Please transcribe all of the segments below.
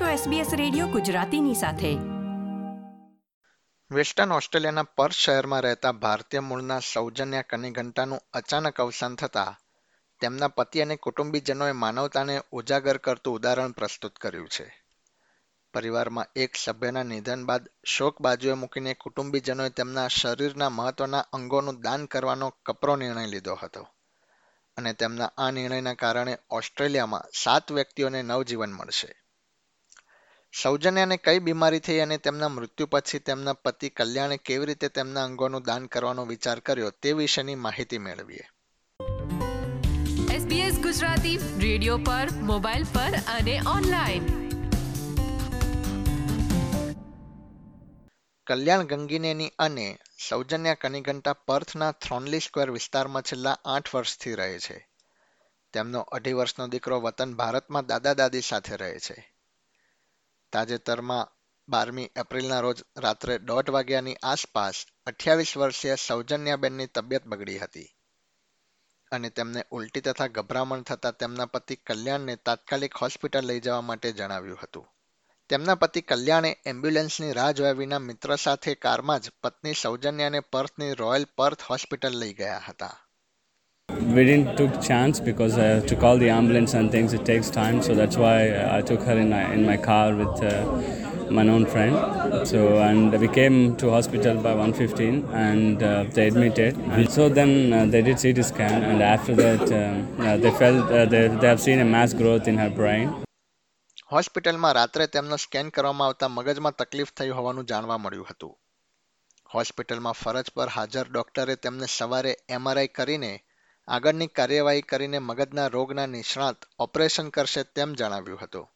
છો SBS radio ગુજરાતીની સાથે. વેસ્ટર્ન ઓસ્ટ્રેલિયાના પર્થ શહેરમાં રહેતા ભારતીય મૂળના સૌજન્ય કનિઘંટાનું અચાનક અવસાન થતાં તેમના પતિ અને કુટુંબીજનોએ માનવતાને ઉજાગર કરતું ઉદાહરણ પ્રસ્તુત કર્યું છે. પરિવારમાં એક સભ્યના નિધન બાદ શોક બાજુએ મૂકીને કુટુંબીજનોએ તેમના શરીરના મહત્વના અંગોનું દાન કરવાનો કપરો નિર્ણય લીધો હતો અને તેમના આ નિર્ણયના કારણે ઓસ્ટ્રેલિયામાં સાત વ્યક્તિઓને નવજીવન મળશે. સૌજન્યાને કઈ બીમારી થઈ અને તેમના મૃત્યુ પછી તેમના પતિ કલ્યાણે કેવી રીતે તેમના અંગોનું દાન કરવાનો વિચાર કર્યો તે વિશેની માહિતી મેળવીએ. SBS ગુજરાતી રેડિયો પર મોબાઈલ પર અને ઓનલાઈન. કલ્યાણ ગંગીનેની અને સૌજન્યા કનિઘંટા પર્થના થ્રોનલી સ્ક્વેર વિસ્તારમાં છેલ્લા આઠ વર્ષથી રહે છે. તેમનો અઢી વર્ષનો દીકરો વતન ભારતમાં દાદા દાદી સાથે રહે છે. તાજેતરમાં બારમી એપ્રિલના રોજ રાત્રે દોઢ વાગ્યાની આસપાસ અઠ્યાવીસ વર્ષીય સૌજન્યાબેનની તબિયત બગડી હતી અને તેમને ઉલટી તથા ગભરામણ થતાં તેમના પતિ કલ્યાણને તાત્કાલિક હોસ્પિટલ લઈ જવા માટે જણાવ્યું હતું. તેમના પતિ કલ્યાણે એમ્બ્યુલન્સની રાહ જોયા વિના મિત્ર સાથે કારમાં જ પત્ની સૌજન્યાને પર્થની રોયલ પર્થ હોસ્પિટલ લઈ ગયા હતા. We didn't took chance because uh, to call the ambulance and things. It takes time, so that's why I took her in my, in my car with uh, my known friend. So and we came to hospital by 1:15 and uh, they admitted. And so then uh, they did CT scan and after that um, uh, they felt uh, they, they have seen a mass growth in her brain. હોસ્પિટલમાં રાત્રે તેમનો scan કરવામાં આવતા મગજમાં તકલીફ થઈ હોવાનું જાણવા મળ્યું હતું હોસ્પિટલમાં ફરજ પર હાજર ડોક્ટરે તેમને સવારે એમઆરઆઈ કરીને આગળની કાર્યવાહી કરીને મગજના રોગના નિષ્ણાત ઓપરેશન કરશે તેમ જણાવ્યું હતું.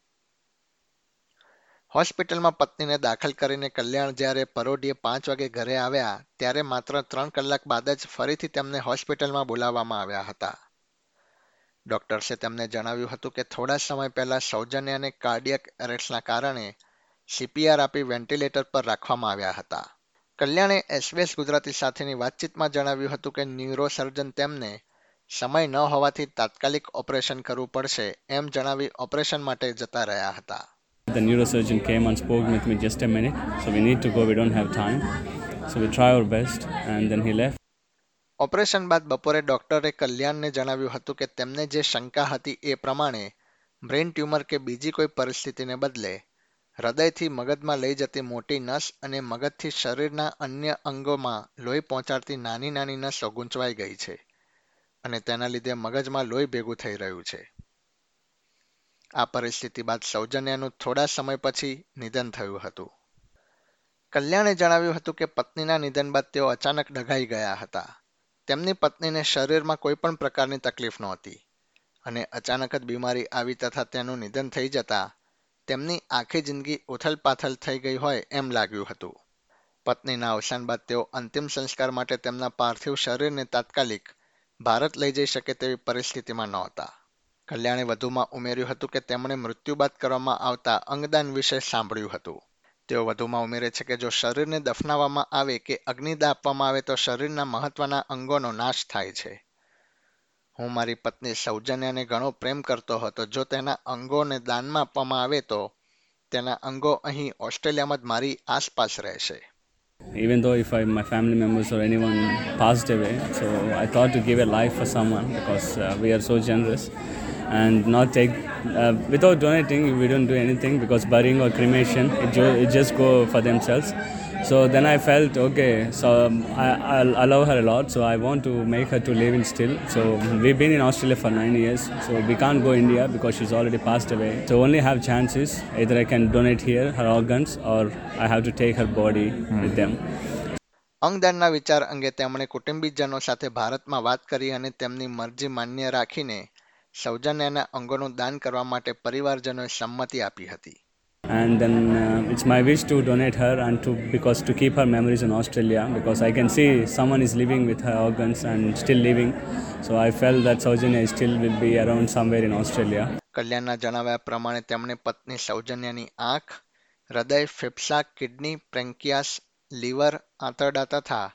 હોસ્પિટલમાં પત્નીને દાખલ કરીને કલ્યાણ જ્યારે પરોઢીએ પાંચ વાગે ઘરે આવ્યા, ત્યારે માત્ર ત્રણ કલાક બાદ જ ફરીથી તેમને હોસ્પિટલમાં બોલાવવામાં આવ્યા હતા. ડોક્ટર્સે તેમને જણાવ્યું હતું કે થોડા સમય પહેલા સૌજન્યાને કાર્ડિયક એરેસ્ટના કારણે સીપીઆર આપી વેન્ટિલેટર પર રાખવામાં આવ્યા હતા. કલ્યાણે એસબીએસ ગુજરાતી સાથેની વાતચીતમાં જણાવ્યું હતું કે ન્યુરોસર્જન તેમને સમય ન હોવાથી તાત્કાલિક ઓપરેશન કરવું પડશે એમ જણાવી ઓપરેશન માટે જતા રહ્યા હતા The neurosurgeon came and spoke with me just a minute. So we need to go. We don't have time. So we try our best and then he left. Operation બાદ બપોરે ડોક્ટરે કલ્યાણને જણાવ્યું હતું કે તેમને જે શંકા હતી એ પ્રમાણે બ્રેઇન ટ્યુમર કે બીજી કોઈ પરિસ્થિતિને બદલે હૃદયથી મગજમાં લઈ જતી મોટી નસ અને મગજથી શરીરના અન્ય અંગોમાં લોહી પહોંચાડતી નાની નાની નસો ગૂંચવાઈ ગઈ છે અને તેના લીધે મગજમાં લોહી ભેગું થઈ રહ્યું છે. આ પરિસ્થિતિ બાદ સૌજન્યનું થોડા સમય પછી નિધન થયું હતું. કલ્યાણે જણાવ્યું હતું કે પત્નીના નિધન બાદ તેઓ અચાનક ડઘાઈ ગયા હતા. તેમની પત્નીને શરીરમાં કોઈ પણ પ્રકારની તકલીફ નહોતી અને અચાનક જ બીમારી આવી તથા તેનું નિધન થઈ જતા તેમની આખી જિંદગી ઉથલપાથલ થઈ ગઈ હોય એમ લાગ્યું હતું. પત્નીના અવસાન બાદ તેઓ અંતિમ સંસ્કાર માટે તેમના પાર્થિવ શરીરને તાત્કાલિક ભારત લઈ જઈ શકે તેવી પરિસ્થિતિમાં નહોતા. કલ્યાણે વધુમાં ઉમેર્યું હતું કે તેમણે મૃત્યુ બાદ કરવામાં આવતા અંગદાન વિશે સાંભળ્યું હતું. તેઓ વધુમાં ઉમેરે છે કે જો શરીરને દફનાવવામાં આવે કે અગ્નિદા આપવામાં આવે તો શરીરના મહત્વના અંગોનો નાશ થાય છે. હું મારી પત્ની સૌજન્યાને ઘણો પ્રેમ કરતો હતો. જો તેના અંગોને દાનમાં આપવામાં આવે તો તેના અંગો અહીં ઓસ્ટ્રેલિયામાં જ મારી આસપાસ રહેશે. Even though if I, my family members or anyone passed away, so I thought to give a life for someone because uh, we are so generous. And not take uh, without donating we don't do anything because burying or cremation it, it just go for themselves so then i felt okay so um, I, I, I love her a lot so i want to make her to live in still so we've been in australia for nine years so we can't go india because she's already passed away so only have chances either i can donate here her organs or i have to take her body mm. with them અંગદાનના વિચાર અંગે તેમણે કુટુંબીજનો સાથે ભારતમાં વાત કરી અને તેમની મરજી માન્ય રાખીને સૌજન્યના અંગોનું દાન કરવા માટે પરિવારજનોએ સંમતિ આપી હતી and then uh, it's my wish to donate her and to because to keep her memories in australia because i can see someone is living with her organs and still living so i felt that saujanya still will be around somewhere in australia કલ્યાણના જણાવ્યા પ્રમાણે તેમણે પત્ની સૌજન્યાની આંખ હૃદય ફેફસા kidney પ્રેન્કિયાસ liver આંતરડા તથા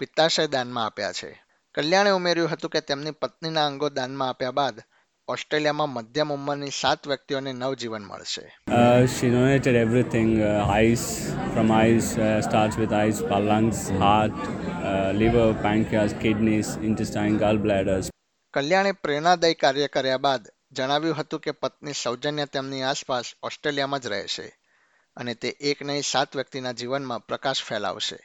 પિત્તાશય દાનમાં આપ્યા છે કલ્યાણે ઉમેર્યું હતું કે તેમની પત્નીના અંગો દાનમાં આપ્યા બાદ ઓસ્ટ્રેલિયામાં મધ્યમ ઉંમરની સાત વ્યક્તિઓને નવજીવન મળશે. She donated everything eyes from eyes starts with eyes lungs heart liver pancreas kidneys intestine liver, pancreas, kidneys, intestine, gallbladders. કલ્યાણે પ્રેરણાદાયી કાર્ય કર્યા બાદ જણાવ્યું હતું કે પત્ની સૌજન્ય તેમની આસપાસ ઓસ્ટ્રેલિયામાં જ રહેશે અને તે એક નહીં સાત વ્યક્તિના જીવનમાં પ્રકાશ ફેલાવશે.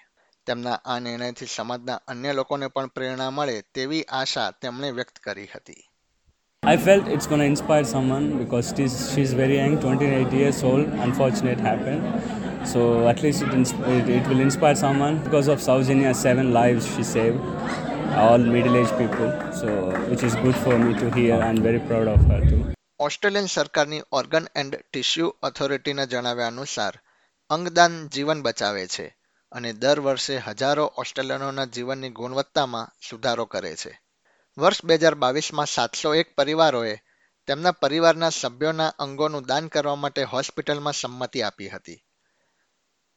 તેમના આ નિર્ણયથી સમાજના અન્ય લોકોને પણ પ્રેરણા મળે તેવી આશા તેમણે વ્યક્ત કરી હતી. I felt it's going to inspire someone because she's, she's very young, 28 years old. Unfortunate happened. So at least it, it, it will inspire someone because of Saujanya, seven lives she saved, all middle-aged people. So which is good for me to hear and very proud of her too. Australian સરકારની organ and tissue ઓથોરિટીના જણાવ્યા અનુસાર અંગદાન જીવન બચાવે છે અને દર વર્ષે હજારો ઓસ્ટ્રેલિયનોના જીવનની ગુણવત્તામાં સુધારો કરે છે વર્ષ બે હજાર બાવીસમાં સાતસો એક પરિવારોએ તેમના પરિવારના સભ્યોના અંગોનું દાન કરવા માટે હોસ્પિટલમાં સંમતિ આપી હતી.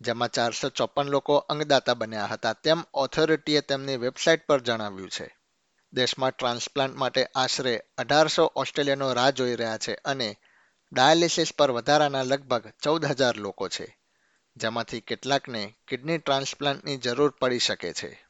જેમાં ચારસો ચોપન લોકો અંગદાતા બન્યા હતા. તેમ ઓથોરિટીએ તેમની વેબસાઇટ પર જણાવ્યું છે. દેશમાં ટ્રાન્સપ્લાન્ટ માટે આશરે અઢારસો ઓસ્ટ્રેલિયનો રાહ જોઈ રહ્યા છે અને ડાયાલિસિસ પર વધારાના લગભગ ચૌદ હજાર લોકો છે, જેમાંથી કેટલાકને કિડની ટ્રાન્સપ્લાન્ટની જરૂર પડી શકે છે.